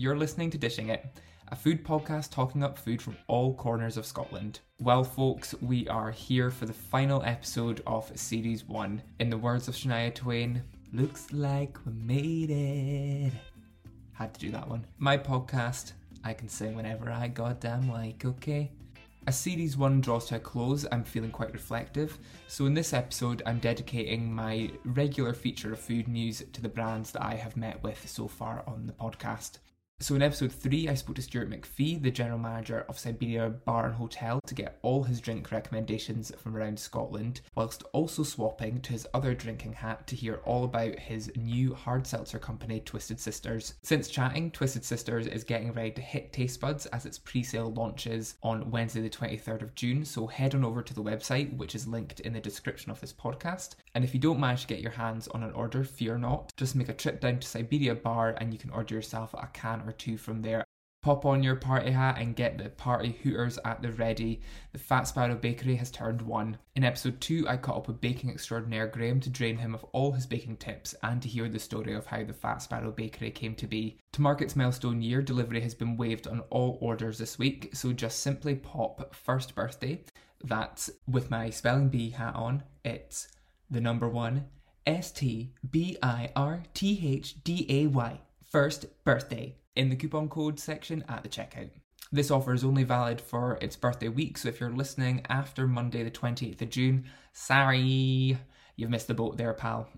You're listening to Dishing It, a food podcast talking up food from all corners of Scotland. Well, folks, we are here for the final episode of Series 1. In the words of Shania Twain, looks like we made it. Had to do that one. My podcast, I can sing whenever I goddamn like, okay? As Series 1 draws to a close, I'm feeling quite reflective, so in this episode, I'm dedicating my regular feature of food news to the brands that I have met with so far on the podcast. So in episode 3, I spoke to Stuart McPhee, the general manager of Siberia Bar and Hotel, to get all his drink recommendations from around Scotland, whilst also swapping to his other drinking hat to hear all about his new hard seltzer company, Twisted Sisters. Since chatting, Twisted Sisters is getting ready to hit taste buds as its pre-sale launches on Wednesday the 23rd of June, so head on over to the website, which is linked in the description of this podcast. And if you don't manage to get your hands on an order, fear not. Just make a trip down to Siberia Bar and you can order yourself a can or two from there. Pop on your party hat and get the party hooters at the ready. The Fat Sparrow Bakery has turned one. In episode 2, I caught up with baking extraordinaire Graham to drain him of all his baking tips and to hear the story of how the Fat Sparrow Bakery came to be. To mark its milestone year, delivery has been waived on all orders this week, so just simply pop first birthday. That's with my spelling bee hat on. It's the number one S T B I R T H D A Y. First birthday in the coupon code section at the checkout. This offer is only valid for its birthday week, so if you're listening after Monday, the 28th of June, sorry, you've missed the boat there, pal.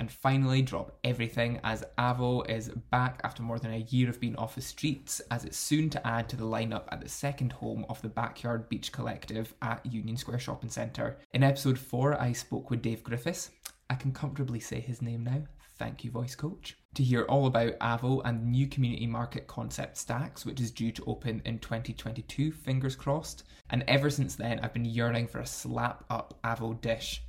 And finally, drop everything as Avo is back after more than a year of being off the streets, as it's soon to add to the lineup at the second home of the Backyard Beach Collective at Union Square Shopping Centre. In episode 4, I spoke with Dave Griffiths. I can comfortably say his name now. Thank you, voice coach. To hear all about Avo and the new community market concept Stacks, which is due to open in 2022, fingers crossed. And ever since then, I've been yearning for a slap up Avo dish.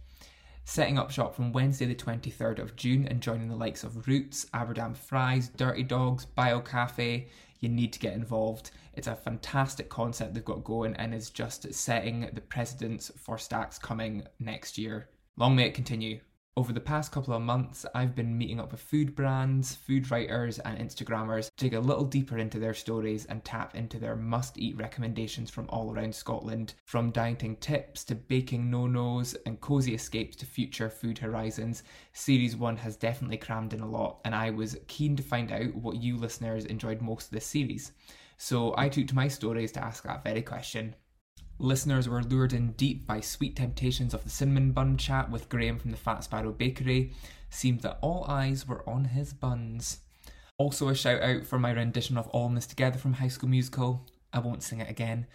Setting up shop from Wednesday, the 23rd of June, and joining the likes of Roots, Aberdam Fries, Dirty Dogs, Bio Cafe, you need to get involved. It's a fantastic concept they've got going and is just setting the precedence for Stacks coming next year. Long may it continue. Over the past couple of months, I've been meeting up with food brands, food writers, and Instagrammers to dig a little deeper into their stories and tap into their must eat recommendations from all around Scotland. From dieting tips to baking no nos and cozy escapes to future food horizons, Series 1 has definitely crammed in a lot, and I was keen to find out what you listeners enjoyed most of this series. So I took to my stories to ask that very question. Listeners were lured in deep by sweet temptations of the cinnamon bun chat with Graham from the Fat Sparrow Bakery. Seemed that all eyes were on his buns. Also, a shout out for my rendition of All in This Together from High School Musical. I won't sing it again,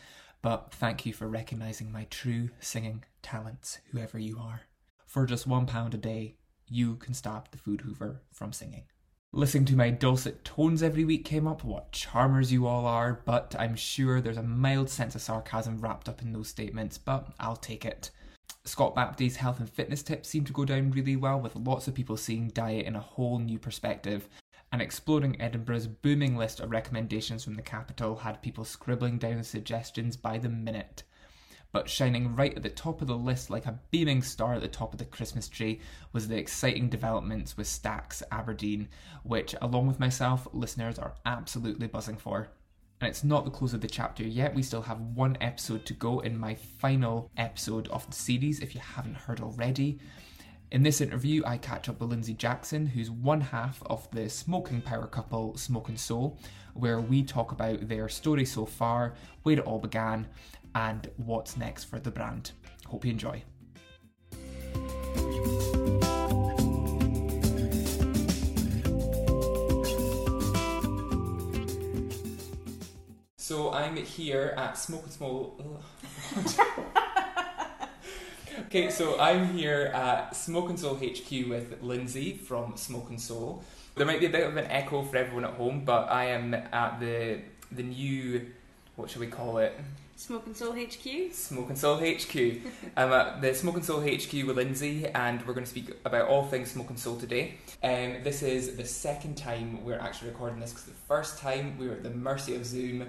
but thank you for recognising my true singing talents, whoever you are. For just one pound a day, you can stop the food hoover from singing. Listening to my dulcet tones every week came up, what charmers you all are, but I'm sure there's a mild sense of sarcasm wrapped up in those statements, but I'll take it. Scott Baptie's health and fitness tips seem to go down really well, with lots of people seeing diet in a whole new perspective. And exploring Edinburgh's booming list of recommendations from the capital had people scribbling down suggestions by the minute but shining right at the top of the list like a beaming star at the top of the Christmas tree was the exciting developments with Stacks Aberdeen, which, along with myself, listeners are absolutely buzzing for. And it's not the close of the chapter yet, we still have one episode to go in my final episode of the series if you haven't heard already. In this interview, I catch up with Lindsay Jackson, who's one half of the smoking power couple Smoke and Soul, where we talk about their story so far, where it all began, and what's next for the brand. Hope you enjoy. So I'm here at Smoke and Soul. okay, so I'm here at Smoke and Soul HQ with Lindsay from Smoke and Soul. There might be a bit of an echo for everyone at home, but I am at the the new what shall we call it? Smoke and Soul HQ. Smoke and Soul HQ. I'm at the Smoke and Soul HQ with Lindsay, and we're going to speak about all things Smoke and Soul today. Um, this is the second time we're actually recording this because the first time we were at the mercy of Zoom.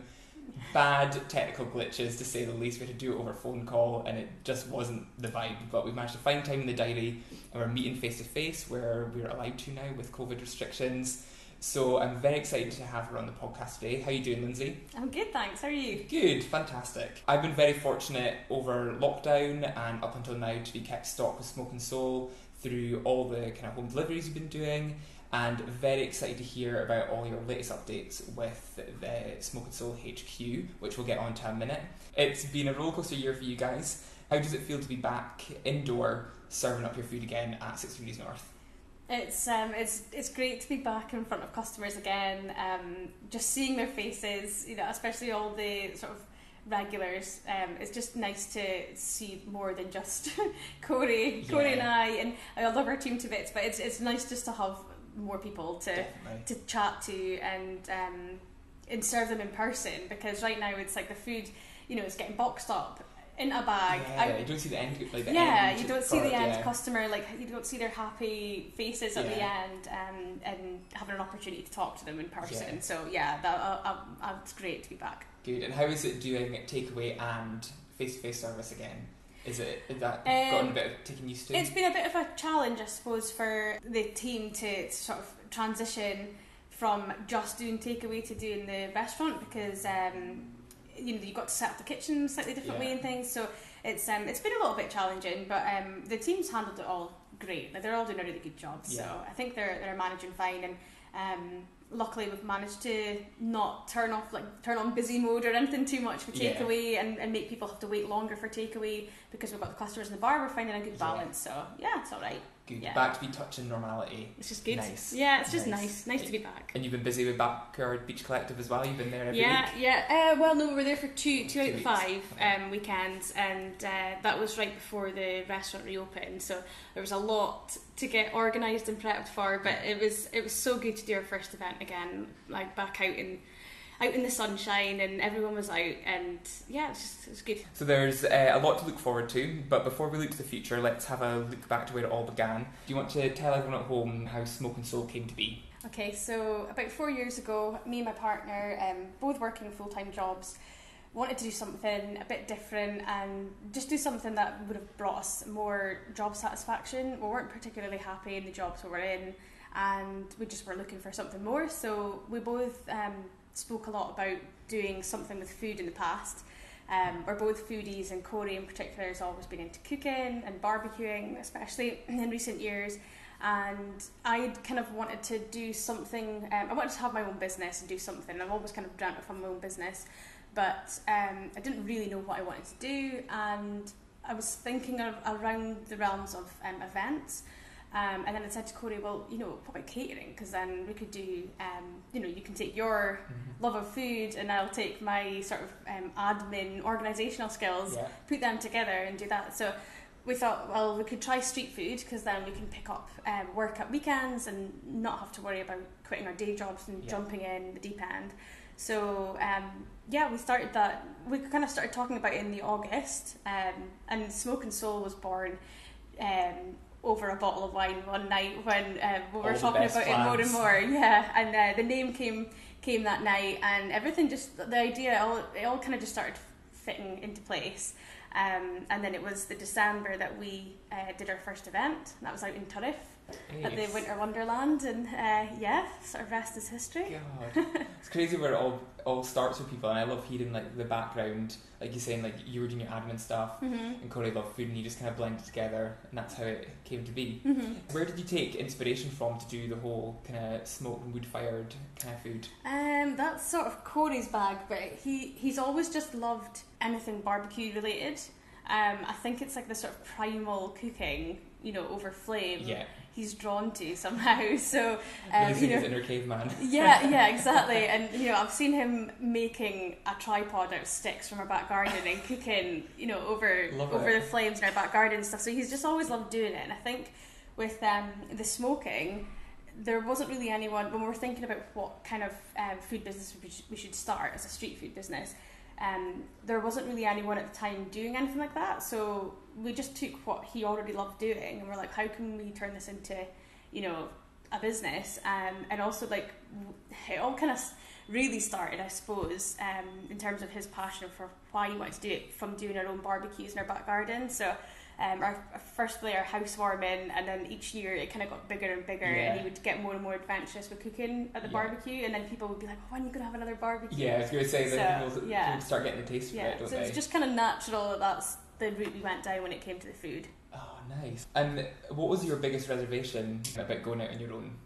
Bad technical glitches, to say the least. We had to do it over phone call, and it just wasn't the vibe. But we managed to find time in the diary, and we're meeting face to face, where we're allowed to now with COVID restrictions So I'm very excited to have her on the podcast today. How are you doing, Lindsay? I'm good, thanks. How are you? Good, fantastic. I've been very fortunate over lockdown and up until now to be kept stock with Smoke and Soul through all the kind of home deliveries you've been doing and very excited to hear about all your latest updates with the Smoke and Soul HQ, which we'll get on to in a minute. It's been a rollercoaster year for you guys. How does it feel to be back indoor serving up your food again at Six Degrees North? It's um, it's it's great to be back in front of customers again. Um, just seeing their faces, you know, especially all the sort of regulars. Um, it's just nice to see more than just Corey, Yeah. Corey and I, and I love our team to bits. But it's it's nice just to have more people to Definitely. to chat to and um, and serve them in person because right now it's like the food, you know, it's getting boxed up in a bag. yeah, out- you don't see the end, like the yeah, end you don't see the end yeah. customer like you don't see their happy faces at the end, um, and having an opportunity to talk to them in person. Yeah. So yeah, that uh, uh, uh, it's great to be back. Good. And how is it doing takeaway and face-to-face service again? Is it is that gotten a Um, bit of taking used to? It's been a bit of a challenge, I suppose, for the team to sort of transition from just doing takeaway to doing the restaurant because um, you know you've got to set up the kitchen slightly different way Yeah. and things. So it's um, it's been a little bit challenging, but um, the team's handled it all great. Like they're all doing a really good job. So I think they're they're managing fine and. Um, Luckily, we've managed to not turn off like turn on busy mode or anything too much Yeah. takeaway, and, and make people have to wait longer for takeaway because we've got the customers in the bar. We're finding a good Yeah. balance, so yeah, it's all right. Good. yeah. Back to be touching normality. It's just good. Nice. Yeah, it's just Nice. nice. Nice to be back. And you've been busy with Backyard Beach Collective as well. You've been there every Yeah, week. yeah. Uh, well, no, we were there for two, two out of five um, weekends, and uh, that was right before the restaurant reopened. So there was a lot to get organised and prepped for. But it was it was so good to do our first event again, like back out in out in the sunshine, and everyone was out, and yeah, it was just it was good. So there's uh, a lot to look forward to, but before we look to the future, let's have a look back to where it all began. Do you want to tell everyone at home how Smoke and Soul came to be? Okay, so about four years ago, me and my partner, um, both working full time jobs, wanted to do something a bit different and just do something that would have brought us more job satisfaction. We weren't particularly happy in the jobs we were in, and we just were looking for something more. So we both um, spoke a lot about doing something with food in the past. Um, we're both foodies, and Corey in particular has always been into cooking and barbecuing, especially in recent years and I kind of wanted to do something. Um, I wanted to have my own business and do something. I've always kind of dreamt of my own business, but um, I didn't really know what I wanted to do, and I was thinking of around the realms of um, events. Um, and then I said to Corey, well, you know, what about catering? Because then we could do, um, you know, you can take your love of food and I'll take my sort of um, admin, organisational skills Yeah. put them together and do that. So we thought, well, we could try street food because then we can pick up um, work at weekends and not have to worry about quitting our day jobs and Yeah. jumping in the deep end. So um, yeah, we started that. We kind of started talking about it in the August, um, and Smoke and Soul was born. Um, over a bottle of wine one night when um, we were the talking about it more and more. Yeah, and uh, the name came came that night, and everything just the idea all it all kind of just started fitting into place. Um, and then it was the December that we uh, did our first event. That was out in Turriff at the Winter Wonderland, and uh, yeah, sort of rest is history. God, it's crazy where it all all starts with people, and I love hearing like the background, like you're saying, like you were doing your admin stuff, Mhm. and Corey loved food, and you just kind of blended together, and that's how it came to be. Mhm. Where did you take inspiration from to do the whole kind of smoke and wood fired kind of food? Um, that's sort of Corey's bag, but he he's always just loved anything barbecue related. Um, I think it's like the sort of primal cooking, you know, over flame. Yeah, He's drawn to somehow. So um, you know, inner caveman. yeah, yeah, exactly. And you know, I've seen him making a tripod out of sticks from our back garden and cooking, you know, over Love over it. the flames in our back garden and stuff. So he's just always loved doing it. And I think with um, the smoking, there wasn't really anyone when we were thinking about what kind of um, food business we should start as a street food business. Um, there wasn't really anyone at the time doing anything like that, so we just took what he already loved doing, and we're like, how can we turn this into, you know, a business? Um, and also like it all kind of really started, I suppose, um, in terms of his passion for why he wanted to do it from doing our own barbecues in our back garden. So um, our, firstly our housewarming, and then each year it kind of got bigger and bigger, Yeah. and he would get more and more adventurous with cooking at the Yeah. barbecue, and then people would be like, oh, "When are you gonna have another barbecue?" Yeah, I was to say that So, people, yeah. people start getting the taste for it, So they? it's just kind of natural that that's the route we went down when it came to the food. Oh, nice. And what was your biggest reservation about going out on your own?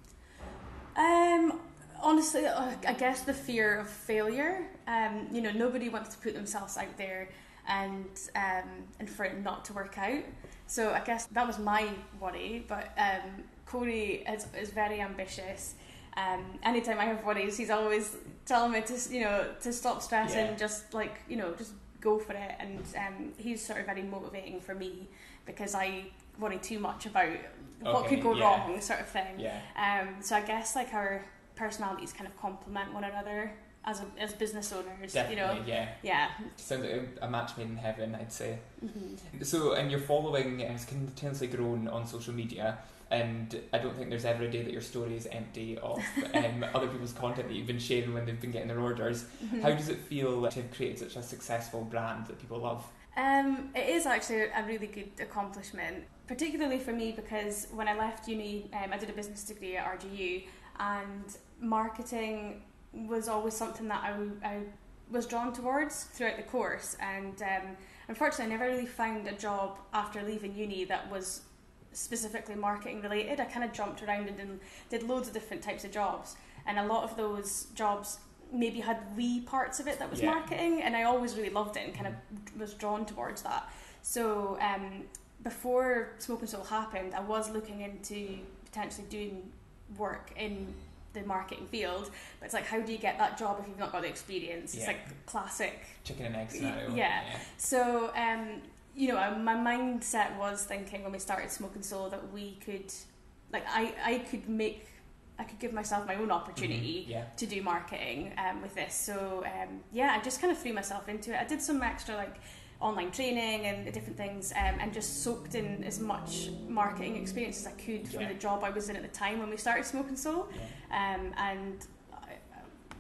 Um, honestly, I guess the fear of failure. Um, you know, nobody wants to put themselves out there and um, and for it not to work out. So I guess that was my worry. But um, Corey is, is very ambitious. Um, anytime I have worries, he's always telling me to you know to stop stressing, Yeah. just like you know just go for it. And um, he's sort of very motivating for me because I worry too much about what Okay, could go yeah. wrong, sort of thing. Yeah. Um, so I guess like our personalities kind of complement one another as a, as business owners. Definitely, You know, yeah. yeah. Sounds like a, a match made in heaven, I'd say. hmm So, and your following has continuously grown on social media, and I don't think there's ever a day that your story is empty of um, other people's content that you've been sharing when they've been getting their orders. Mm-hmm. How does it feel to have created such a successful brand that people love? Um, it is actually a really good accomplishment, particularly for me because when I left uni, um, I did a business degree at RGU, and marketing was always something that I, I was drawn towards throughout the course. And um, unfortunately, I never really found a job after leaving uni that was specifically marketing related. I kind of jumped around and did, did loads of different types of jobs, and a lot of those jobs maybe had wee parts of it that was Yeah. marketing, and I always really loved it and kind of was drawn towards that. So um, before Smoke and Soul happened, I was looking into potentially doing work in the marketing field, but it's like, how do you get that job if you've not got the experience? It's Yeah. like classic Chicken and egg scenario. Yeah. so, um, you know, uh, my mindset was thinking when we started Smoke and Soul that we could, like, I, I could make, I could give myself my own opportunity Mhm, Yeah. to do marketing um, with this. So, um, yeah, I just kind of threw myself into it. I did some extra, like, online training and different things um, and just soaked in as much marketing experience as I could from Yeah. the job I was in at the time when we started Smoke and Soul. yeah. Um, and I,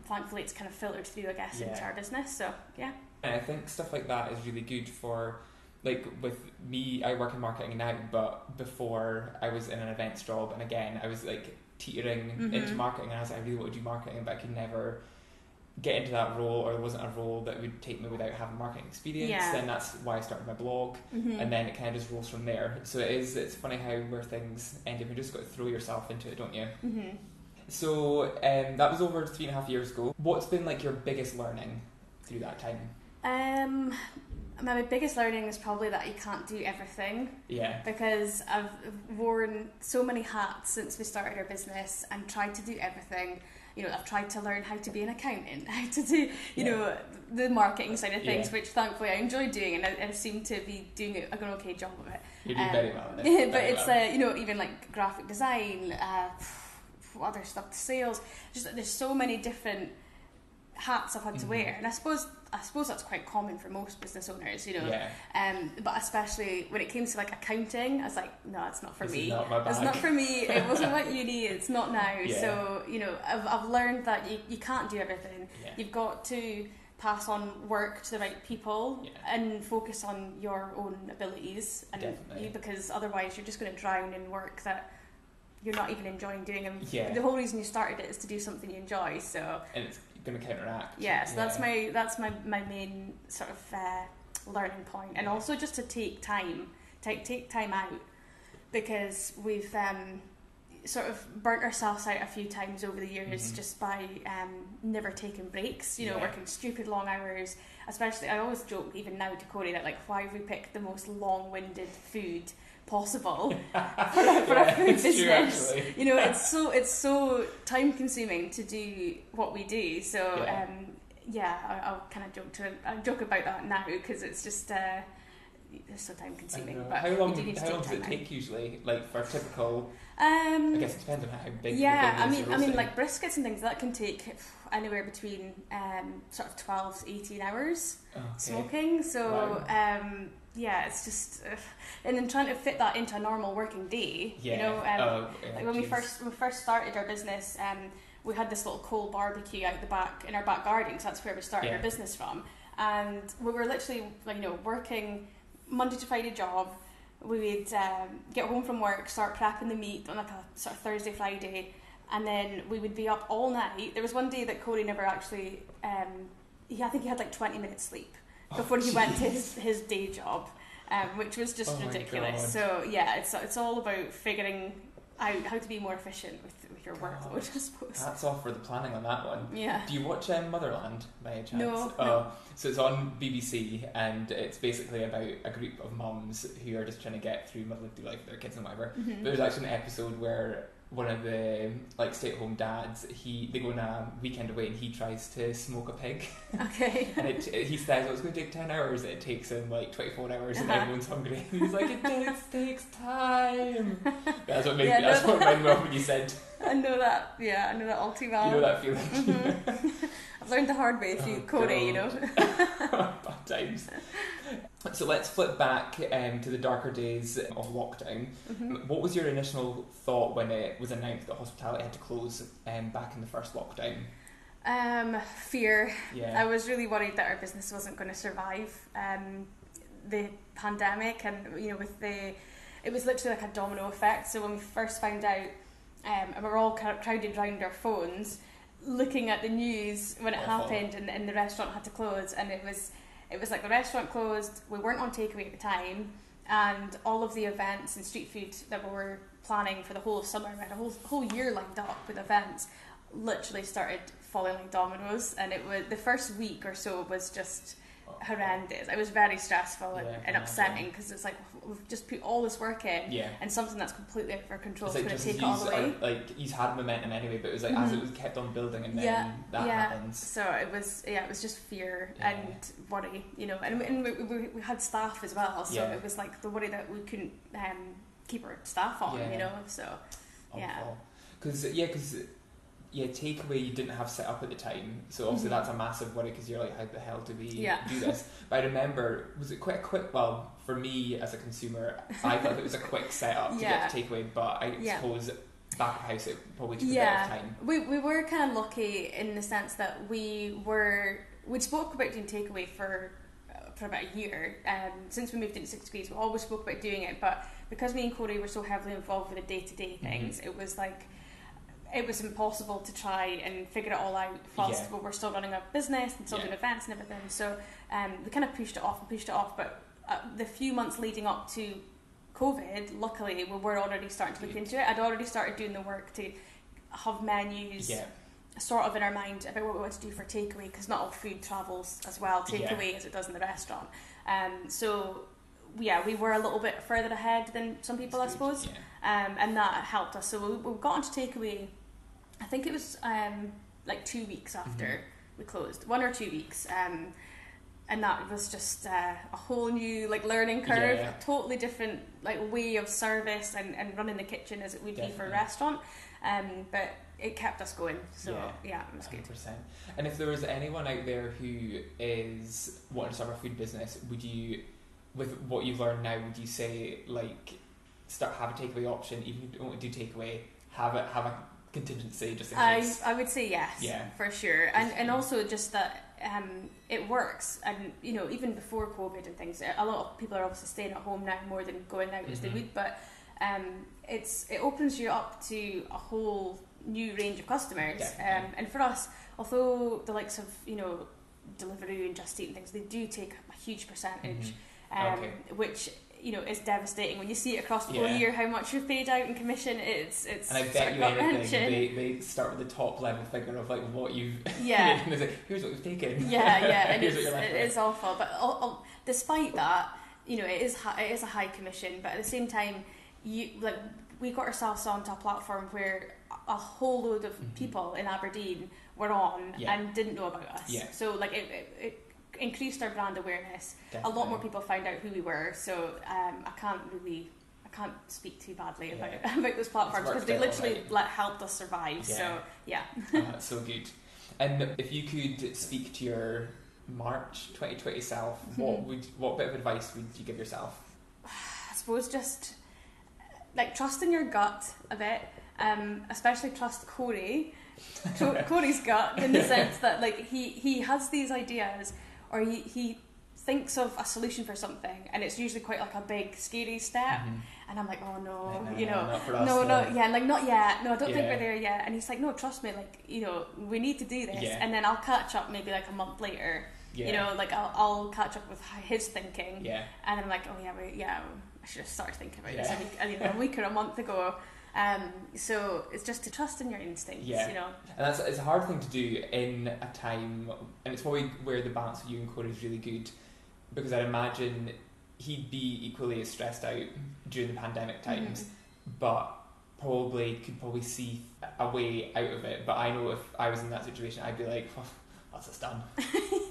thankfully, it's kind of filtered through, I guess, into our business. So, yeah. And I think stuff like that is really good for, like, with me, I work in marketing now, but before I was in an events job, and again, I was like teetering Mhm. into marketing, and I was like, I really want to do marketing, but I could never get into that role, or there wasn't a role that would take me without having marketing experience. Yeah. Then that's why I started my blog, Mm-hmm. and then it kind of just rolls from there. So it is, it's funny how where things end up, you just got to throw yourself into it, don't you? hmm So um, that was over three and a half years ago. What's been like your biggest learning through that time? Um, my biggest learning is probably that you can't do everything Yeah. because I've worn so many hats since we started our business and tried to do everything. You know, I've tried to learn how to be an accountant, how to do, you Yeah. know, the marketing side of things, Yeah. which thankfully I enjoy doing and I, I seem to be doing a, an okay job of it. You do Um, very well. Yeah, but Very it's well. uh, you know even like graphic design, uh, other stuff, sales. Just there's so many different hats I've had to Mhm. wear, and I suppose I suppose that's quite common for most business owners, you know. yeah. Um, but especially when it came to like accounting, I was like, no, it's not for This me. not my It's not for me. It wasn't at uni. It's not now. Yeah. So you know, I've I've learned that you, you can't do everything. Yeah. You've got to pass on work to the right people Yeah. and focus on your own abilities and Definitely. you, because otherwise you're just going to drown in work that you're not even enjoying doing and Yeah. the whole reason you started it is to do something you enjoy so and it's going to counteract. yeah so that's Yeah. my that's my, my main sort of uh, learning point and Yeah. also just to take time take take time out because we've um, sort of burnt ourselves out a few times over the years Mhm. just by um, never taking breaks you know Yeah. working stupid long hours especially I always joke even now to Corey that like why have we picked the most long-winded food possible for, a, for Yeah, a food it's true, business you know it's so it's so time consuming to do what we do so Yeah. um yeah I, I'll kind of joke to I joke about that now because it's just uh it's so time consuming but how long, do how long does it take usually? Like for a typical, um I guess it depends on how big. yeah I business mean I mean like briskets and things that can take anywhere between um sort of 12 to 18 hours Okay. smoking so um yeah it's just uh, and then trying to fit that into a normal working day Yeah. you know um, oh, yeah, like when we first when we first started our business, um, we had this little coal barbecue out the back in our back garden, so that's where we started Yeah. our business from. And we were literally, like, you know, working Monday to Friday job, we would um, get home from work, start prepping the meat on like a sort of Thursday, Friday, and then we would be up all night. There was one day that Corey never actually, um, he, I think he had like 20 minutes sleep before Oh, he went to his, his day job, um, which was just Oh ridiculous. So yeah, it's, it's all about figuring out how to be more efficient with, with your God. workload, I suppose. Hats off for the planning on that one. Yeah. Do you watch um, Motherland by any chance? No, Oh, no. so it's on BBC and it's basically about a group of mums who are just trying to get through motherly life with their kids and whatever. Mhm. But there's actually an episode where one of the like stay-at-home dads, he they go on a weekend away and he tries to smoke a pig, Okay. and it, he says oh, it's going to take ten hours. It takes him like twenty-four hours, and Uh-huh. everyone's hungry. And he's like, it takes, takes time. That's what made Yeah, me. That's what made me when you said. I know that. Yeah, I know that all too well. You know that feeling. Mhm. I've learned the hard way through Oh, Corey, you know. Bad times. So let's flip back um, to the darker days of lockdown. Mhm. What was your initial thought when it was announced that hospitality had to close um, back in the first lockdown? Um, fear. I was really worried that our business wasn't going to survive um, the pandemic, and you know, with the, it was literally like a domino effect. So when we first found out, um, and we were all kind of crowded around our phones, looking at the news when it Awful. happened, and, and the restaurant had to close, and it was, it was like the restaurant closed. We weren't on takeaway at the time, and all of the events and street food that we were planning for the whole of summer, we had a whole whole year lined up with events, literally started falling like dominoes. And it was the first week or so was just horrendous. It was very stressful and, Yeah, and upsetting because it's like we've just put all this work in, Yeah. and something that's completely out of our control is like going to take it all away. uh, like he's had momentum anyway, but it was like as Mhm. it was kept on building and then Yeah, that yeah. happens. So it was, yeah, it was just fear Yeah. and worry, you know, and, and we, we, we had staff as well, so Yeah. it was like the worry that we couldn't um, keep our staff on, you know, so Yeah. Because yeah, because yeah, takeaway you didn't have set up at the time, so obviously Mhm. that's a massive worry because you're like, how the hell do we Yeah. do this? But I remember, was it quite a quick? Well, for me as a consumer, I thought it was a quick setup to Yeah. get to takeaway, but I Yeah. suppose back of house it probably took a bit of time. We, we were kind of lucky in the sense that we were we spoke about doing takeaway for uh, for about a year. Um, since we moved into Six Degrees, we always spoke about doing it, but because me and Corey were so heavily involved with the day to day things, it was like it was impossible to try and figure it all out whilst Yeah. we were still running a business and still Yeah. doing events and everything. So um, we kind of pushed it off and pushed it off, but uh, the few months leading up to COVID, luckily we were already starting to look into it. I'd already started doing the work to have menus Yeah, sort of in our mind about what we want to do for takeaway because not all food travels as well takeaway as it does in the restaurant. Um, so yeah, we were a little bit further ahead than some people, I suppose, um, and that helped us. So we, we got onto takeaway. I think it was um, like two weeks after Mhm. we closed, one or two weeks. Um, and that was just uh, a whole new like learning curve, Yeah. a totally different like way of service and, and running the kitchen as it would be for a restaurant. Um, but it kept us going, so Yeah. yeah, it was 100%. And if there was anyone out there who is wanting to start a food business, would you, with what you've learned now, would you say like start have a takeaway option, even if you don't do takeaway, have it have a contingency just in case. I I would say yes, Yeah. for sure, and Just- and also just that um, it works, and you know even before COVID and things, a lot of people are obviously staying at home now more than going out as they Mhm. would, but um, it's it opens you up to a whole new range of customers, um, and for us, although the likes of you know Deliveroo and Just Eat and things, they do take a huge percentage, Mhm. um, Okay. which you know it's devastating when you see it across the whole year how much you've paid out in commission. It's it's And I bet you anything, they, they start with the top level figure of like what you've Yeah. and like, here's what we've taken. yeah, yeah, and it's, what you're left it is awful. But al- al- despite that, you know, it is it is a high commission. But at the same time, you like we got ourselves onto a platform where a whole load of Mhm. people in Aberdeen were on Yeah. and didn't know about us. Yeah. So like it, it, it increased our brand awareness. A lot more people found out who we were. So um, I can't really. I can't speak too badly Yeah. about about those platforms because they literally like helped us survive. Yeah. So yeah. Oh, that's so good. And if you could speak to your March 2020 self, what Mhm. would what bit of advice would you give yourself? I suppose just like trusting your gut a bit, um, especially trust Corey, Co- Corey's gut in the sense that like he he has these ideas or he he thinks of a solution for something, and it's usually quite like a big, scary step. Mhm. And I'm like, oh no, No, you know, not for us, no, no. no, yeah, like not yet. No, I don't think we're there yet. And he's like, no, trust me, like you know, we need to do this. Yeah. And then I'll catch up maybe like a month later. Yeah. You know, like I'll, I'll catch up with his thinking, Yeah. and I'm like, oh yeah, wait, yeah, I should have started thinking about this a week, you know, a week or a month ago. Um, so it's just to trust in your instincts, Yeah. you know. And that's it's a hard thing to do in a time, and it's probably where the balance of you and Corey is really good, because I'd imagine he'd be equally as stressed out during the pandemic times, but probably could probably see a way out of it. But I know if I was in that situation, I'd be like, oh, that's us done.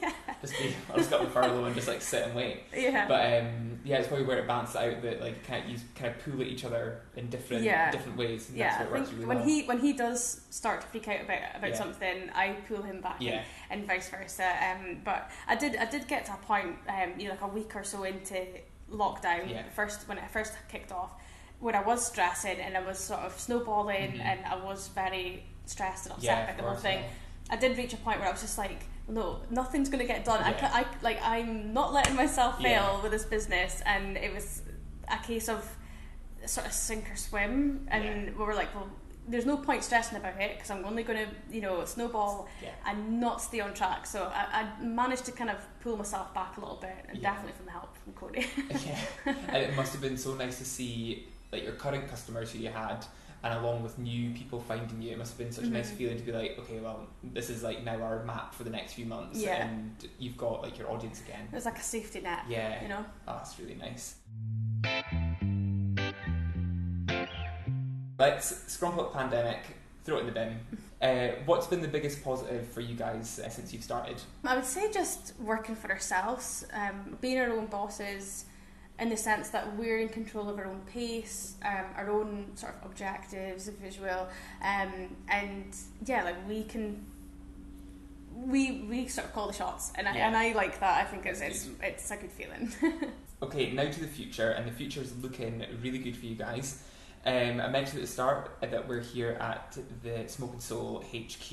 yeah. Just be, I'll just get on furlough and just like sit and wait. Yeah. But um, yeah, it's probably where it balances out that like kind of you kind of pull at each other in different Yeah. different ways. And yeah, that's I think really when well. he when he does start to freak out about about Yeah. something, I pull him back, yeah and vice versa. Um, but I did I did get to a point, um, you know, like a week or so into lockdown, Yeah. first when it first kicked off, when I was stressing and I was sort of snowballing Mhm. and I was very stressed and upset about the whole thing. I did reach a point where I was just like, no, nothing's going to get done. I, Yeah. ca- I like I'm not letting myself fail Yeah. with this business, and it was a case of sort of sink or swim, and Yeah. we were like, well. There's no point stressing about it because I'm only going to, you know, snowball and not stay on track. So I, I managed to kind of pull myself back a little bit, and definitely from the help from Corey. yeah, and it must have been so nice to see like your current customers who you had, and along with new people finding you. It must have been such a nice Mhm. feeling to be like, okay, well, this is like now our map for the next few months, Yeah. and you've got like your audience again. it was like a safety net, Yeah, you know. oh, that's really nice. Let's scrumple up pandemic, throw it in the bin. Uh, what's been the biggest positive for you guys uh, since you've started? I would say just working for ourselves, um, being our own bosses, in the sense that we're in control of our own pace, um, our own sort of objectives, if you will, um, and yeah, like we can. We, we sort of call the shots and I, Yeah. and I like that I think it's, it's, it's a good feeling Okay, now to the future, and the future is looking really good for you guys. Um, I mentioned at the start that we're here at the Smoke and Soul HQ,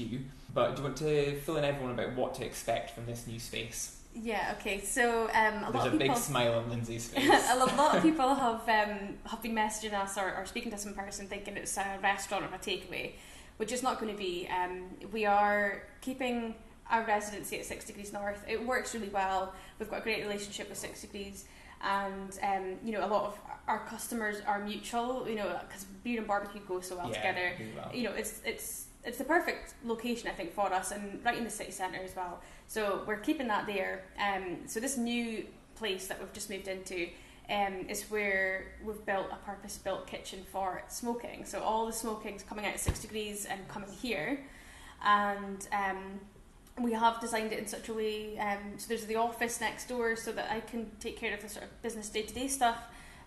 but do you want to fill in everyone about what to expect from this new space? Yeah okay so um, a There's lot a of people big smile on Lindsay's face. a lot of people have um, have been messaging us or, or speaking to us in person thinking it's a restaurant or a takeaway, which is not going to be. Um, we are keeping our residency at Six Degrees North. It works really well. We've got a great relationship with Six Degrees, and um, you know a lot of our customers are mutual. You know because beer and barbecue go so well yeah, together well. you know, it's it's it's the perfect location I think for us, and right in the city centre as well. So we're keeping that there. Um, so this new place that we've just moved into um, is where we've built a purpose-built kitchen for smoking. So all the smoking's coming out at six degrees and coming here, and um, we have designed it in such a way. Um, so there's the office next door, so that I can take care of the sort of business day-to-day stuff.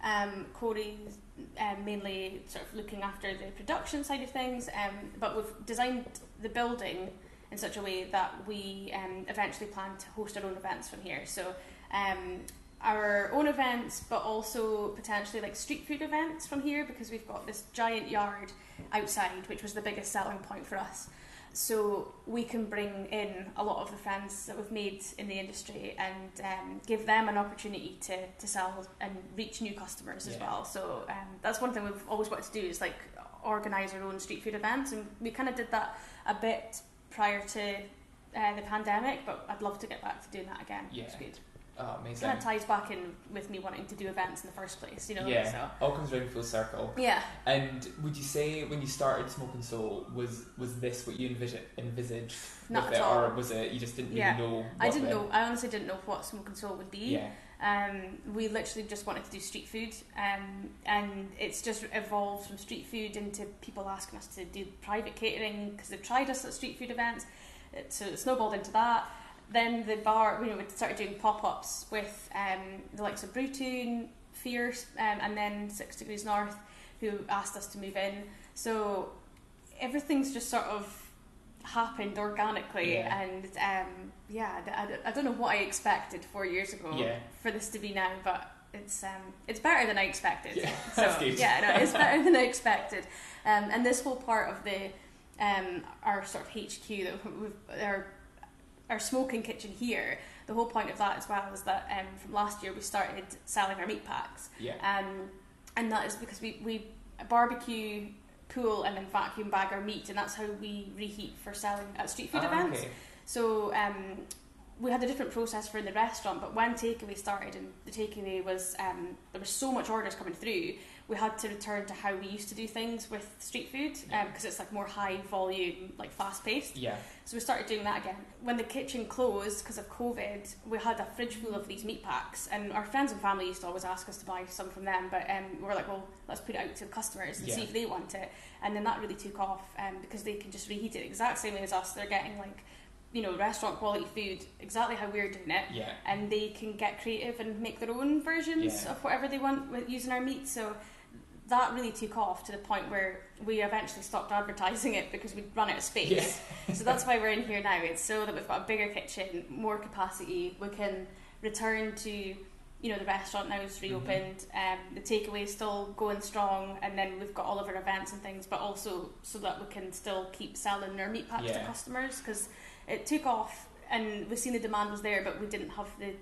Um, Corey's um, mainly sort of looking after the production side of things, um, but we've designed the building in such a way that we um, eventually plan to host our own events from here. So um, our own events, but also potentially like street food events from here because we've got this giant yard outside, which was the biggest selling point for us. So we can bring in a lot of the friends that we've made in the industry and um, give them an opportunity to, to sell and reach new customers as Yeah. well. So um, that's one thing we've always wanted to do is like organise our own street food events, and we kind of did that a bit prior to uh, the pandemic. But I'd love to get back to doing that again. Yeah. It's good. Oh, amazing. Kind of ties back in with me wanting to do events in the first place, you know. yeah, So all comes round full circle. yeah. And would you say when you started Smoke and Soul, was was this what you envis- envisaged Not with at it, all. or was it you just didn't Yeah. really know? I didn't the- know. I honestly didn't know what Smoke and Soul would be. Yeah, Um, we literally just wanted to do street food, um, and it's just evolved from street food into people asking us to do private catering because they've tried us at street food events. It, so it snowballed into that. Then the bar, you know, we started doing pop ups with um, the likes of Brew Toon, Fierce, um, and then Six Degrees North, who asked us to move in. So everything's just sort of happened organically, Yeah. and um, yeah, I, I- I don't know what I expected four years ago Yeah. for this to be now, but it's um, it's better than I expected. Yeah, so. Yeah, no, it's better than I expected. Um, and this whole part of the um, our sort of HQ that we've our our smoking kitchen here, the whole point of that as well is that um, from last year we started selling our meat packs. Yeah. Um, and that is because we, we barbecue, pool, and then vacuum bag our meat, and that's how we reheat for selling at street food Ah, events. okay. So um, we had a different process for in the restaurant, but when takeaway started and the takeaway was um, there was so much orders coming through, we had to return to how we used to do things with street food Yeah. because it's like more high volume, like fast paced. Yeah. So we started doing that again. When the kitchen closed because of COVID, we had a fridge full of these meat packs, and our friends and family used to always ask us to buy some from them. But um, we were like, well, let's put it out to the customers and see if they want it. And then that really took off um, because they can just reheat it exact same way as us. They're getting like, you know, restaurant quality food exactly how we're doing it. Yeah. And they can get creative and make their own versions Yeah. of whatever they want with using our meat. So that really took off to the point where we eventually stopped advertising it because we'd run out of space. so that's why we're in here now. It's so that we've got a bigger kitchen, more capacity. We can return to, you know, the restaurant now is reopened. Um, the takeaway is still going strong, and then we've got all of our events and things, but also so that we can still keep selling our meat packs to customers because it took off and we've seen the demand was there, but we didn't have the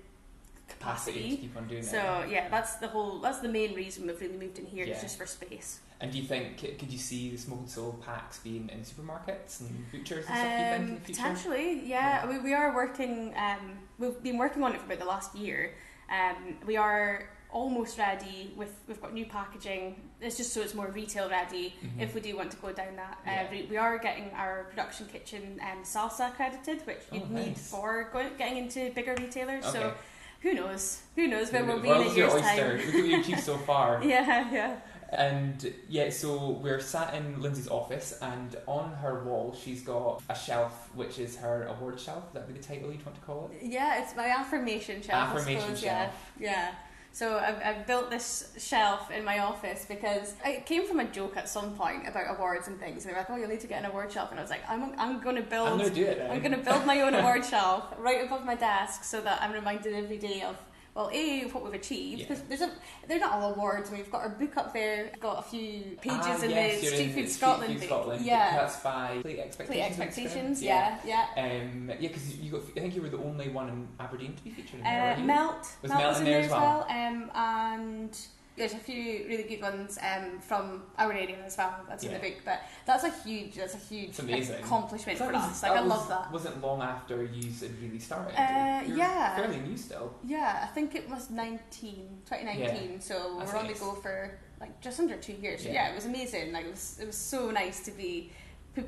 Capacity to keep on doing So it. yeah, that's the whole. That's the main reason we've really moved in here. Yeah. It's just for space. And do you think could you see the smoke and soul packs being in supermarkets and butchers and stuff? you think in Um, the future? potentially, yeah. Yeah. We, we are working. Um, we've been working on it for about the last year. Um, we are almost ready with. We've got new packaging. It's just so it's more retail ready. Mhm. If we do want to go down that uh, Yeah. route, we are getting our production kitchen um, SALSA accredited, which Oh, you'd need nice. for going, getting into bigger retailers. So Okay. Who knows? Who knows where we'll be in a year's oyster. time? Look what you've achieved so far. Yeah, yeah. And yeah, so we're sat in Lindsay's office, and on her wall, she's got a shelf, which is her award shelf. Would that be the title you'd want to call it? Yeah, it's my affirmation shelf. Affirmation suppose, shelf. Yeah, yeah. So I've, I've built this shelf in my office because it came from a joke at some point about awards and things. And they were like, "Oh, you'll need to get an award shelf," and I was like, "I'm I'm going to build I'm gonna do it. Now. I'm going to build my own award shelf right above my desk so that I'm reminded every day of well, a what we've achieved Yeah. because there's a they're not all awards. We've got our book up there. We've got a few pages Ah, in yes, the Street in Food Street Scotland Food book. Scotland. Yeah, that's by Plate Expectations. Plate expectations. Yeah, yeah. Um, yeah, because you got. I think you were the only one in Aberdeen to be featured in there. Uh? Melt, Was Melt Melt was in there as as well, um, and there's a few really good ones um, from our area as well. That's in the book, but that's a huge, that's a huge accomplishment for was- us. Like I was- love that. Wasn't long after you had really started. Uh, yeah. Fairly new still. Yeah, I think it was 19, 2019, so That's we're on the go for like just under two years. Yeah. yeah, it was amazing. Like it was, it was so nice to be.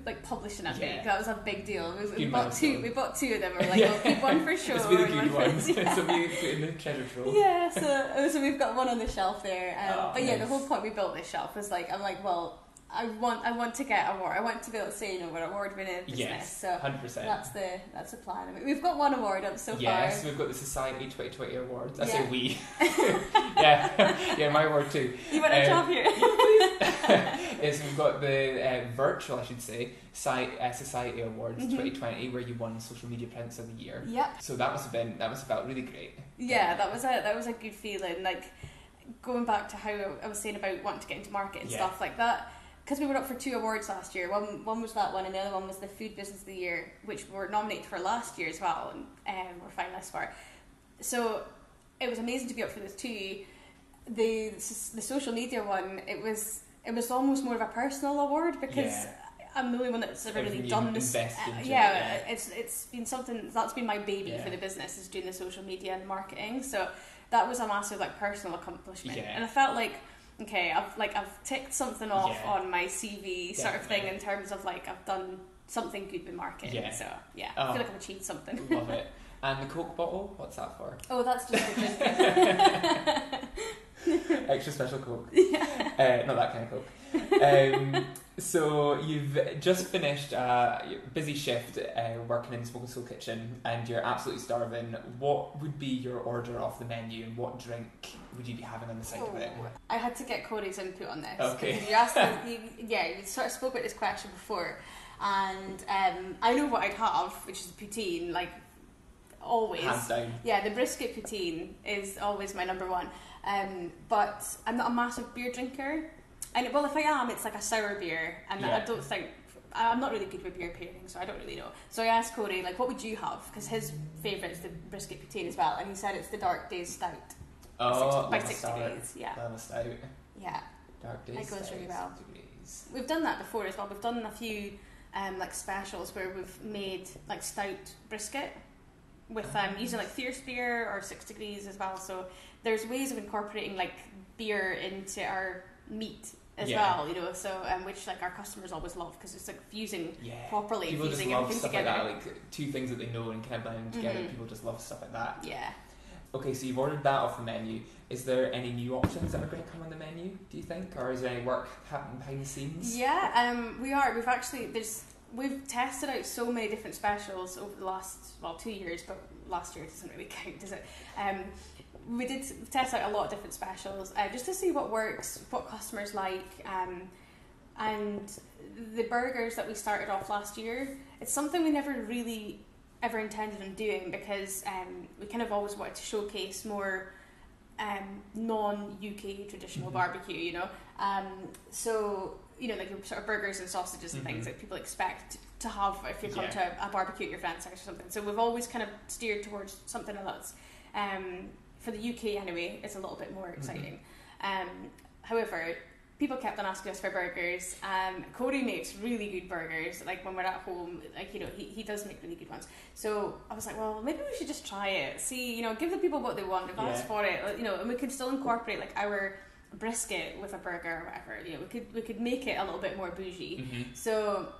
Like publishing a Yeah. that was a big deal. We, we bought two. We bought two of them. We were like, Yeah. we'll keep one for sure. It's really and good one. Yeah. so we put in the treasure trove. yeah, so so we've got one on the shelf there. Um, Oh, but yeah, the whole point we built this shelf was like I'm like, well, I want I want to get a award. I want to be able to say, you know, we're award winning business. Yes, So hundred percent. that's the that's the plan. I mean, we've got one award up so yes, far. Yes, we've got the Society 2020 Awards. I Yeah. say we. yeah, yeah, my award too. You want a Um, job here? is we've got the uh, virtual, I should say, site, uh, Society Awards Mhm. 2020, where you won Social Media Presence of the Year. yep. So that must have been that must have felt really great. Yeah, that was a that was a good feeling. Like going back to how I was saying about wanting to get into market and Yeah. stuff like that. Because we were up for two awards last year. One one was that one, and the other one was the Food Business of the Year, which we were nominated for last year as well, and um, we're finalists for. So it was amazing to be up for those two. The the social media one, it was it was almost more of a personal award because. Yeah. I'm the only one that's ever really done this. uh, it, yeah, yeah. it's it's been something that's been my baby Yeah. for the business is doing the social media and marketing. So that was a massive like personal accomplishment, Yeah. and I felt like okay, I've like I've ticked something off Yeah. on my CV sort of thing in terms of like I've done something good with marketing. Yeah. So yeah, Oh. I feel like I've achieved something. Love it. And the Coke bottle, what's that for? Oh, that's just a drink. Extra special Coke. Uh, not that kind of Coke. Um, so you've just finished a busy shift uh, working in the Smoke and Soul kitchen, and you're absolutely starving. What would be your order off the menu, and what drink would you be having on the side of it? I had to get Corey's input on this. Okay. You asked, me- you, yeah, you sort of spoke about this question before, and um, I know what I'd have, which is poutine, like always. Hands down. Yeah, the brisket poutine is always my number one. Um, but I'm not a massive beer drinker. And well, if I am, it's like a sour beer, and I don't think I'm not really good with beer pairing, so I don't really know. So I asked Corey, like, what would you have? Because his favourite is the brisket poutine as well, and he said it's the Dark Days Stout. Oh, by Lama six Stout. degrees, yeah. Lama Stout. Yeah, Dark days. It goes Stout, really well. six degrees. we've done that before as well. We've done a few um, like specials where we've made like stout brisket with um, using like fierce beer or six degrees as well. So there's ways of incorporating like beer into our meat as Yeah. well, you know. So um, which like our customers always love because it's like fusing Yeah. properly, People just fusing love everything stuff together. like that, like two things that they know and kind of blend together. Mhm. People just love stuff like that. Yeah. Okay, so you've ordered that off the menu. Is there any new options that are going to come on the menu? Do you think, or is there any work happening behind the scenes? Yeah, um, we are. We've actually there's we've tested out so many different specials over the last well two years, but last year doesn't really count, does it? Um, we did test out a lot of different specials uh, just to see what works, what customers like, um, and the burgers that we started off last year. It's something we never really ever intended on doing because um, we kind of always wanted to showcase more um, non-UK traditional Mhm. barbecue, you know. Um, so you know, like sort of burgers and sausages and things Mhm. that people expect to have if you come Yeah. to a barbecue at your friend's house or something. So we've always kind of steered towards something else. Um, for the UK anyway, it's a little bit more exciting. Um, however, people kept on asking us for burgers. Um, Corey makes really good burgers. Like when we're at home, like you know, he, he does make really good ones. So I was like, well, maybe we should just try it. See, you know, give the people what they want. They've asked Yeah. for it, you know, and we could still incorporate like our brisket with a burger or whatever. You know, we could we could make it a little bit more bougie. Mhm. So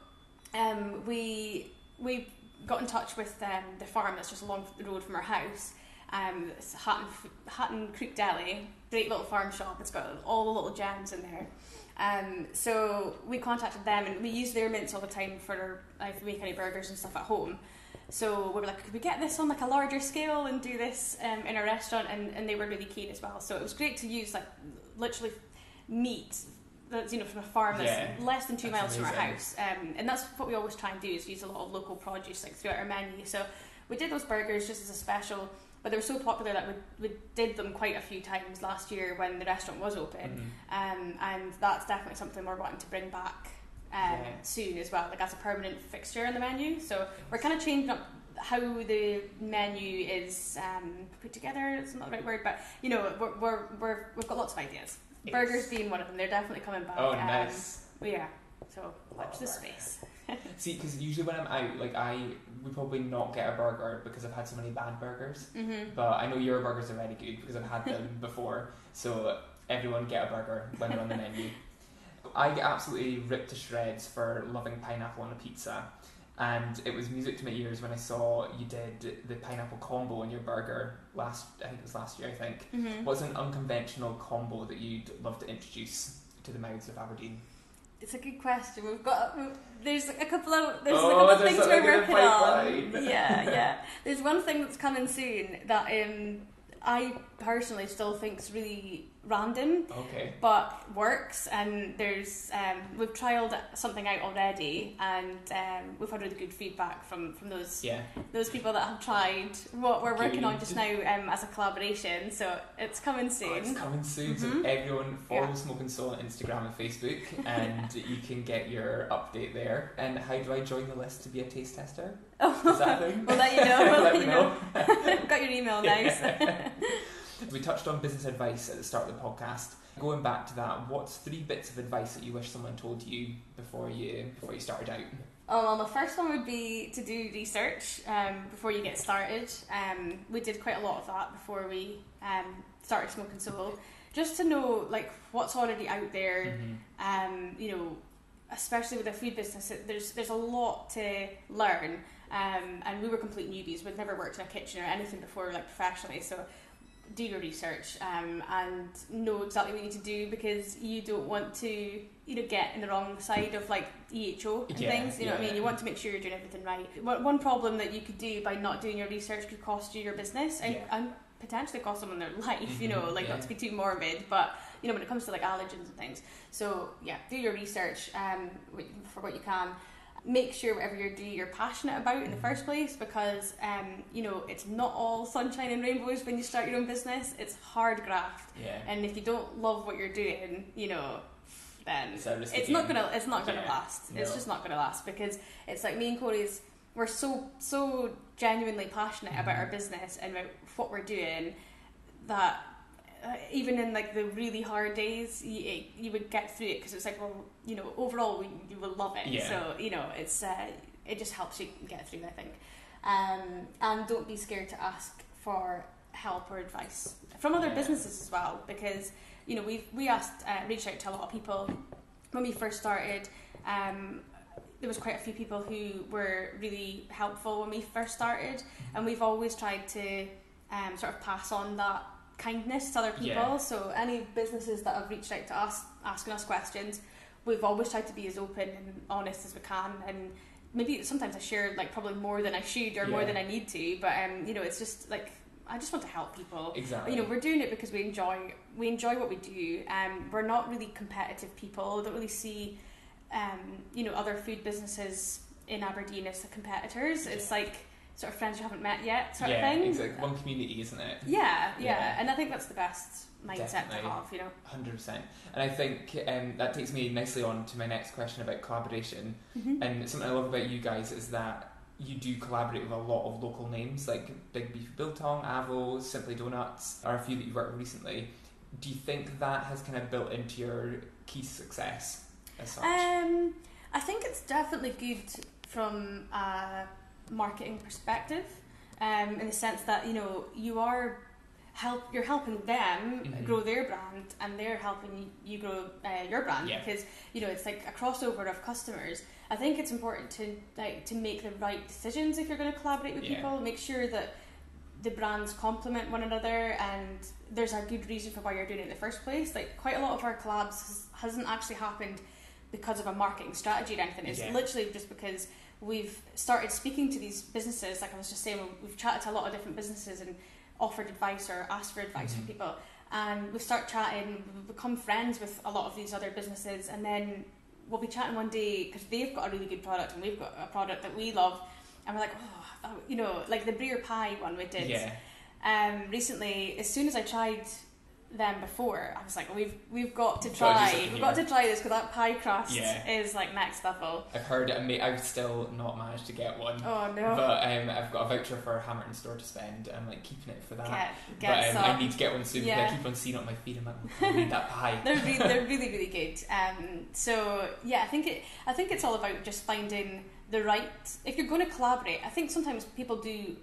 um, we we got in touch with um, the farm that's just along the road from our house. Um, it's Hatton, Hatton Creek Deli, great little farm shop. It's got all the little gems in there. Um, so we contacted them and we use their mints all the time for uh, if we make any burgers and stuff at home. So we were like, could we get this on like a larger scale and do this um, in a restaurant? And, and they were really keen as well. So it was great to use like literally meat that's you know from a farm that's Yeah, less than two miles from our house. Um, and that's what we always try and do is use a lot of local produce like throughout our menu. So we did those burgers just as a special, but they were so popular that we, we did them quite a few times last year when the restaurant was open. Mhm. Um, and that's definitely something we're wanting to bring back um, Yeah. soon as well, like as a permanent fixture in the menu. So we're kind of changing up how the menu is um, put together. It's not the right word, but you know, we're, we're, we're we've got lots of ideas. Yes. Burgers being one of them. They're definitely coming back. Oh, um, nice. Yeah. So watch the space. See, because usually when I'm out, like I would probably not get a burger because I've had so many bad burgers. Mm-hmm. But I know your burgers are very good because I've had them before. So everyone get a burger when they're on the menu. I get absolutely ripped to shreds for loving pineapple on a pizza. And it was music to my ears when I saw you did the pineapple combo in your burger last, I think it was last year, I think. Mm-hmm. What's an unconventional combo that you'd love to introduce to the mouths of Aberdeen? It's a good question. We've got there's a couple of there's Oh, a couple of things we're working on. Yeah, yeah. There's one thing that's coming soon that um I personally still think's really random Okay. but works and there's um we've trialed something out already and um we've had really good feedback from from those Yeah. those people that have tried what we're working on just now um as a collaboration so it's coming Oh, soon it's coming soon, so Mhm. everyone follow Yeah. Smoke and Soul on Instagram and Facebook, and you can get your update there. And how do I join the list to be a taste tester? oh. Is that a thing? We'll let you know, we'll Let let you know. got your email nice we touched on business advice at the start of the podcast. Going back to that, what's three bits of advice that you wish someone told you before you before you started out? Oh, well, the first one would be to do research um, before you get started. Um, we did quite a lot of that before we um, started Smoke and Soul, just to know like what's already out there. Mhm. Um, you know, especially with a food business, there's there's a lot to learn. Um, and we were complete newbies. We'd never worked in a kitchen or anything before, like professionally. So do your research um, and know exactly what you need to do because you don't want to you know get in the wrong side of like EHO and Yeah, things you know what I mean? You want to make sure you're doing everything right. One problem that you could do by not doing your research could cost you your business and, Yeah. and potentially cost someone their life you Mhm, know like not to be too morbid but you know when it comes to like allergens and things. So yeah do your research um, for what you can make sure whatever you're doing you're passionate about in the first place because um, you know it's not all sunshine and rainbows when you start your own business it's hard graft Yeah. and if you don't love what you're doing you know then It's it's not gonna it's not gonna Yeah. last. It's just not gonna last because it's like me and Corey's we're so so genuinely passionate about Mm-hmm. our business and about what we're doing that uh, even in like the really hard days you, you would get through it because it's like well you know overall we, you will love it Yeah. so you know it's uh, it just helps you get through I think um, and don't be scared to ask for help or advice from other Yeah. businesses as well because you know we we asked uh, reached out to a lot of people when we first started um, there was quite a few people who were really helpful when we first started and we've always tried to um, sort of pass on that kindness to other people. Yeah. so any businesses that have reached out to us asking us questions we've always tried to be as open and honest as we can. And maybe sometimes I share like probably more than I should or more than I need to but um, you know it's just like I just want to help people. Exactly. you know we're doing it because we enjoy we enjoy what we do. Um we're not really competitive people. Don't really see um you know other food businesses in Aberdeen as the competitors. It's like sort of friends you haven't met yet sort yeah, of thing Yeah, exactly. One community, isn't it? yeah, yeah Yeah. and I think that's the best mindset Definitely. to have you know Hundred percent, and I think um, that takes me nicely on to my next question about collaboration. Mhm. And something I love about you guys is that you do collaborate with a lot of local names like Big Beef Biltong, Avo, Simply Donuts, are a few that you've worked with recently. Do you think that has kind of built into your key success as such? Um, I think it's definitely good from a marketing perspective, um, in the sense that you know you are help you're helping them Mhm. grow their brand, and they're helping you grow uh, your brand Yeah. because you know it's like a crossover of customers. I think it's important to like to make the right decisions if you're going to collaborate with Yeah. people. Make sure that the brands complement one another and there's a good reason for why you're doing it in the first place. Like quite a lot of our collabs has, hasn't actually happened because of a marketing strategy or anything. It's Yeah. literally just because we've started speaking to these businesses. Like I was just saying, we've chatted to a lot of different businesses and offered advice or asked for advice Mhm. from people. And we start chatting, we've become friends with a lot of these other businesses, and then we'll be chatting one day because they've got a really good product and we've got a product that we love, and we're like, oh, that, you know, like the Breer Pie one we did yeah, um, recently, as soon as I tried them before, I was like, we've we've got to We've got to do try, we've got to try this because that pie crust Yeah. is like next level. I've heard it. I've still not managed to get one. Oh no, But um, I've got a voucher for a Hamilton store to spend. I'm like keeping it for that. get get but um, some. I need to get one soon Yeah. because I keep on seeing it on my feed. I'm like, oh, I need that pie. they're really, they're really really good. Um, so yeah, I think it I think it's all about just finding the right. If you're going to collaborate, I think sometimes people do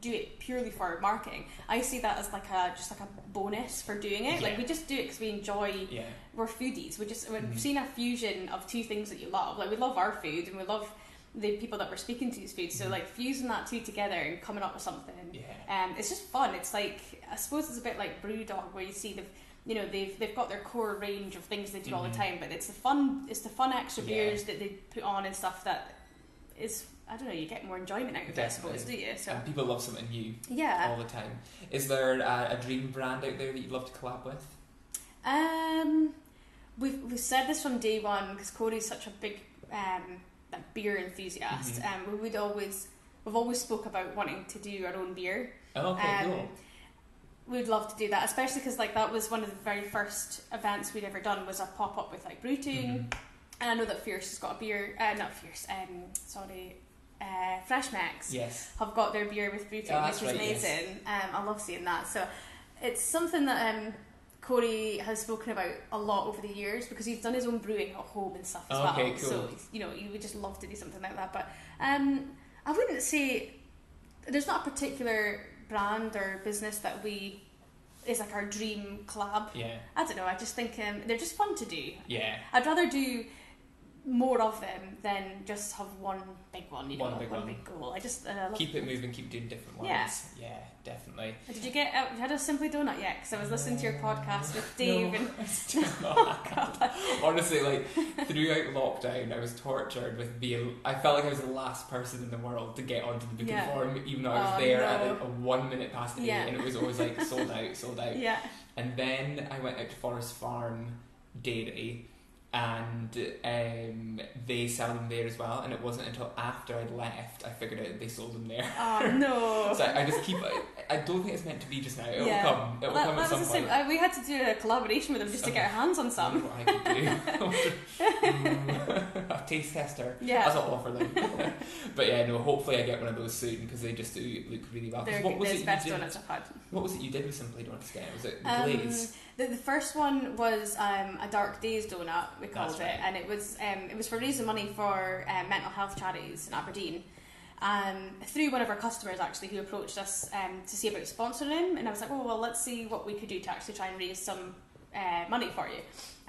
do it purely for marketing. I see that as like a just like a bonus for doing it. Like we just do it because we enjoy Yeah, we're foodies. We just we've Mhm. seen a fusion of two things that you love. Like we love our food and we love the people that we're speaking to. to's food. So Mhm. like fusing that two together and coming up with something. yeah, Um, it's just fun. It's like I suppose it's a bit like BrewDog where you see the you know they've they've got their core range of things they do all the Mhm. time, but it's the fun it's the fun extra Yeah. beers that they put on and stuff that is I don't know you get more enjoyment out of it. I suppose do you? So and people love something new yeah. all the time. Is there a, a dream brand out there that you'd love to collab with? Um, we've we've said this from day one because Corey's such a big um like beer enthusiast. Mhm. Um, we would always we've always spoke about wanting to do our own beer. Oh, okay, um, cool. We'd love to do that, especially because like that was one of the very first events we'd ever done was a pop up with like Brew Toon, Mhm. and I know that Fierce has got a beer. Uh, not Fierce. Um, sorry. Uh, Fresh Max Yes. have got their beer with Brew Toon, Oh, which is right, yes. amazing. Um, I love seeing that. So it's something that um, Corey has spoken about a lot over the years because he's done his own brewing at home and stuff as Okay, well. cool. So you know, you would just love to do something like that. But um, I wouldn't say there's not a particular brand or business that we is like our dream collab. Yeah. I don't know. I just think um, they're just fun to do. Yeah. I'd rather do more of them than just have one big one. You know, One big one. big goal. I just uh, Keep it moving. Keep doing different ones. Yeah. Yeah, definitely. Did you get? Uh, you had a simply donut yet? Because I was listening to your podcast with Dave No, and. I still not. Honestly, like throughout lockdown, I was tortured with being. I felt like I was the last person in the world to get onto the booking Yeah. form, even though I was Oh, there at a, a one minute past eight, Yeah. and it was always like sold out, sold out. Yeah. And then I went out to Forest Farm Dairy, and um, they sell them there as well. And it wasn't until after I'd left I figured out they sold them there. Oh no! so I, I just keep. I, I don't think it's meant to be just now. It Yeah. will come. It will Well, come that, at that some the point. same. Uh, we had to do a collaboration with them just to get our hands on some. what I could do. Mm. a taste tester. Yeah. That's I'll offer them. but yeah, no. Hopefully, I get one of those soon because they just do look really well. They're what was the it you best did? donuts I've had. What was it you did with Simply Donuts again? Was it Um, glaze? the, the first one was um, a dark days donut we called That's it, right. and it was um, it was for raising money for um, mental health charities in Aberdeen. Um, through one of our customers actually who approached us um, to see about sponsoring him, and I was like, oh well, let's see what we could do to actually try and raise some uh, money for you.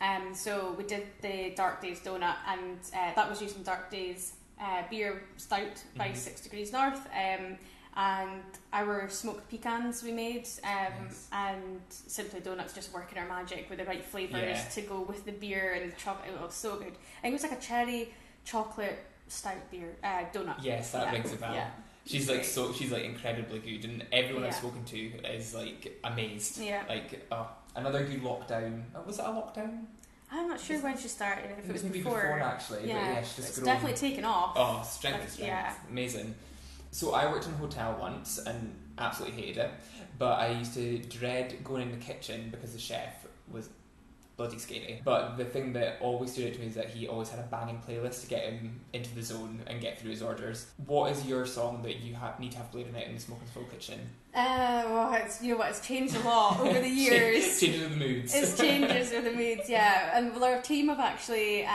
Um, so we did the Dark Days donut, and uh, that was using Dark Days uh, beer stout by Mhm. Six Degrees North. Um, and our smoked pecans we made, um, Nice. and Simply Donuts just working our magic with the right flavours Yeah. to go with the beer and the chocolate. It was so good. I think it was like a cherry chocolate stout beer uh, donut. Yes, that Yeah. rings a bell. Yeah. She's like so. She's like incredibly good, and everyone I've spoken to is like amazed. Yeah. Like, oh, another good lockdown. Oh, was it a lockdown? I'm not sure when she started. If it was maybe before. actually. yeah, but yeah, she's just it's grown. definitely taken off. Oh, strength strength. Amazing. So I worked in a hotel once and absolutely hated it, but I used to dread going in the kitchen because the chef was bloody scary. But the thing that always stood out to me is that he always had a banging playlist to get him into the zone and get through his orders. What is your song that you ha- need to have played in it in the Smoke and Soul kitchen? Uh, well, it's, you know what? It's changed a lot over the years. Changes of the moods. It's changes with the moods, yeah. And well, our team have actually,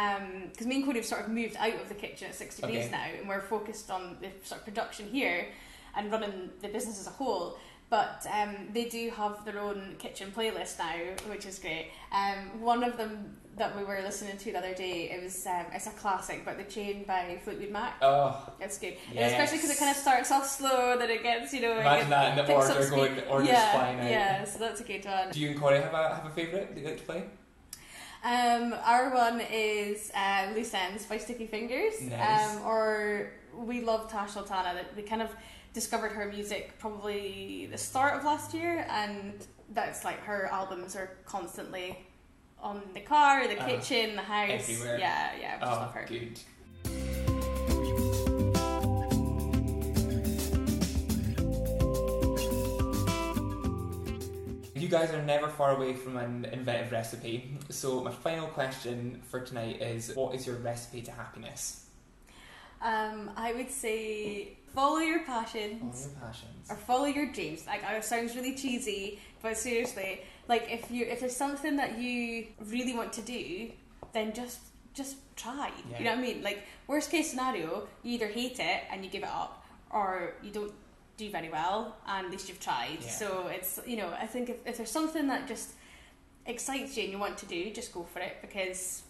because me and Corey have sort of moved out of the kitchen at 60 Degrees Okay. now, and we're focused on the sort of production here and running the business as a whole. But um, they do have their own kitchen playlist now, which is great. Um, one of them that we were listening to the other day, it was um, it's a classic, but the Chain by Fleetwood Mac. oh, It's good, Yes. especially because it kind of starts off slow, then it gets you know. imagine gets- that in the order going, orders yeah, flying out. Yeah, so that's a good one. Do you and Corey have a have a favourite that you like to play? Um, our one is uh, Loose Ends by Sticky Fingers. Nice. Um, or we love Tash Sultana. That we kind of discovered her music probably the start of last year, and that's like her albums are constantly on the car, the Uh, kitchen, the house. everywhere. Yeah, yeah, we just Oh, love her. good. You guys are never far away from an inventive recipe. So my final question for tonight is: What is your recipe to happiness? Um, I would say follow your passions. All your passions. or follow your dreams. Like it sounds really cheesy, but seriously, like if you if there's something that you really want to do, then just just try. Yeah. You know what I mean? Like worst case scenario, you either hate it and you give it up, or you don't do very well, and at least you've tried. Yeah. So it's you know I think if, if there's something that just excites you and you want to do, just go for it because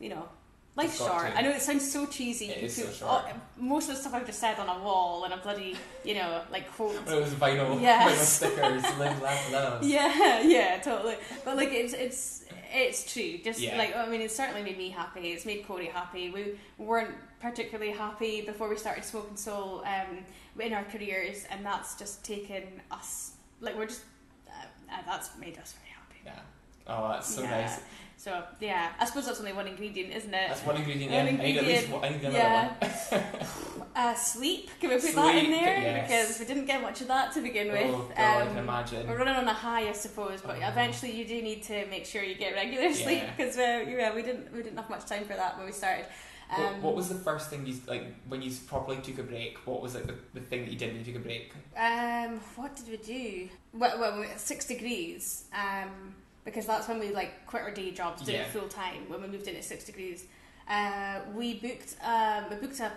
you know. Life's got short. to. I know it sounds so cheesy. It You is so put short. all- most of the stuff I've just said on a wall and a bloody, you know, like quote it was vinyl, Yes. vinyl stickers, live, laugh, love. yeah, yeah, totally. But like it's it's it's true. Just Yeah. like I mean, it certainly made me happy. It's made Corey happy. We weren't particularly happy before we started Smoke and Soul um, in our careers, and that's just taken us like we're just uh, uh, that's made us very happy. Yeah. Oh, that's so Yeah. nice. So yeah, I suppose that's only one ingredient, isn't it? That's one ingredient. One yeah. I need at least ingredient. one. I need another Yeah. one. Uh, sleep. Can we put that in there? yes. Because we didn't get much of that to begin with. oh god, I Um, can imagine. We're running on a high, I suppose, but Oh. eventually you do need to make sure you get regular sleep Yeah. because uh, yeah, we didn't we didn't have much time for that when we started. Um, what, what was the first thing you like when you properly took a break? What was like the, the thing that you did when you took a break? um, what did we do? Well, well we were at six degrees, um, because that's when we like quit our day jobs, did Yeah. it full time when we moved in at six degrees. Uh, we booked um, we booked a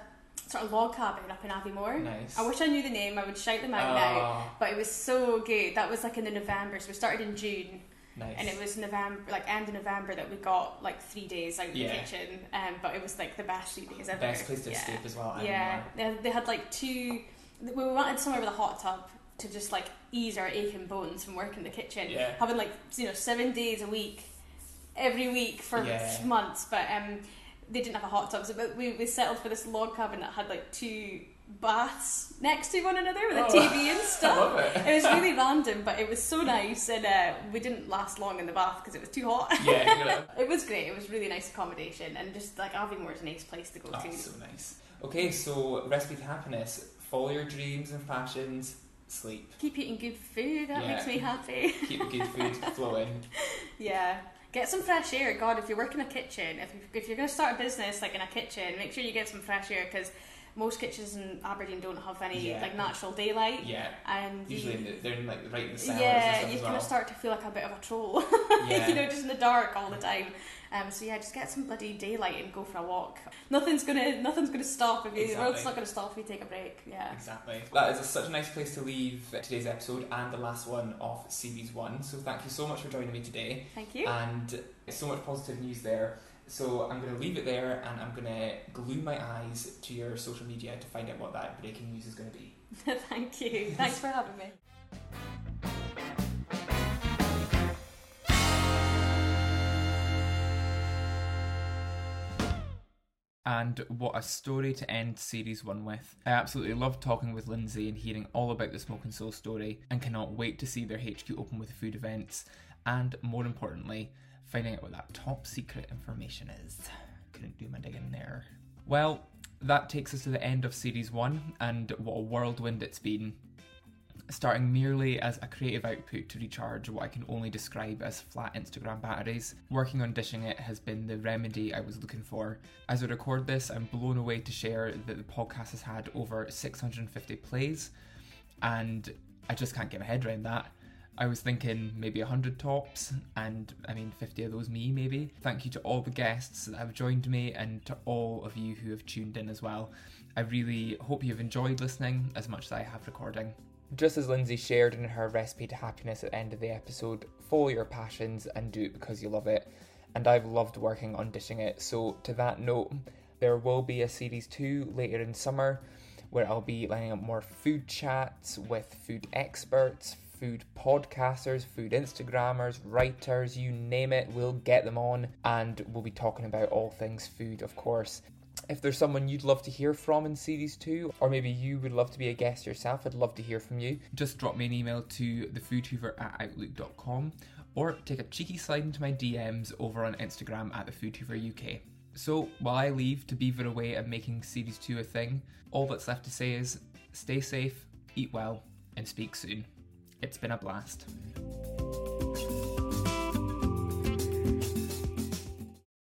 sort of log cabin up in Aviemore. Nice. I wish I knew the name. I would shout them out now. Oh, But it was so good. That was like in the November, so we started in June. nice. and it was November, like end of November, that we got like three days out in Yeah. the kitchen. Um, but it was like the best three days ever. best place to yeah. escape as well. Yeah, they, they had like two. We wanted somewhere with a hot tub to just like ease our aching bones from working in the kitchen. Yeah. Having like you know seven days a week, every week for Yeah. months. But um, they didn't have a hot tub, so but we, we settled for this log cabin that had like two baths next to one another with a Oh. TV and I stuff. love it. It was really random, but it was so nice, and uh, we didn't last long in the bath because it was too hot. Yeah, It was great. It was really nice accommodation, and just like Aviemore is a nice place to go oh, to. so nice. Okay, so recipe to happiness: follow your dreams and passions, sleep, Keep eating good food. That Yeah. makes me happy. keep good food flowing. yeah. Get some fresh air. God, if you work in a kitchen, if, if you're going to start a business like in a kitchen, make sure you get some fresh air because most kitchens in Aberdeen don't have any Yeah. like natural daylight. Yeah, And usually you, in the, they're in like right in the cellars yeah, you kind well. of start to feel like a bit of a troll. yeah. you know, just in the dark all the time. Um, so yeah, just get some bloody daylight and go for a walk. Nothing's gonna, nothing's gonna stop if you. The world's not gonna stop if you take a break. Yeah. Exactly. That is a, such a nice place to leave today's episode and the last one of series one. So thank you so much for joining me today. Thank you. And so much positive news there. So I'm going to leave it there and I'm going to glue my eyes to your social media to find out what that breaking news is going to be. Thank you. Thanks for having me. And what a story to end series one with. I absolutely loved talking with Lindsay and hearing all about the Smoke and Soul story, and cannot wait to see their HQ open with food events, and more importantly, finding out what that top secret information is. Couldn't do my digging there. Well, that takes us to the end of series one, and what a whirlwind it's been. Starting merely as a creative output to recharge what I can only describe as flat Instagram batteries, working on dishing it has been the remedy I was looking for. As I record this, I'm blown away to share that the podcast has had over 650 plays, and I just can't get my head around that. I was thinking maybe 100 tops, and I mean 50 of those me, maybe. Thank you to all the guests that have joined me and to all of you who have tuned in as well. I really hope you've enjoyed listening as much as I have recording. Just as Lindsay shared in her recipe to happiness at the end of the episode, follow your passions and do it because you love it. And I've loved working on dishing it. So, to that note, there will be a series two later in summer where I'll be lining up more food chats with food experts, food podcasters, food Instagrammers, writers, you name it, we'll get them on and we'll be talking about all things food, of course. If there's someone you'd love to hear from in series two, or maybe you would love to be a guest yourself, I'd love to hear from you. Just drop me an email to thefoodhoover at outlook.com or take a cheeky slide into my DMs over on Instagram at thefoodhoover UK. So while I leave to beaver away at making series two a thing, all that's left to say is stay safe, eat well, and speak soon. It's been a blast.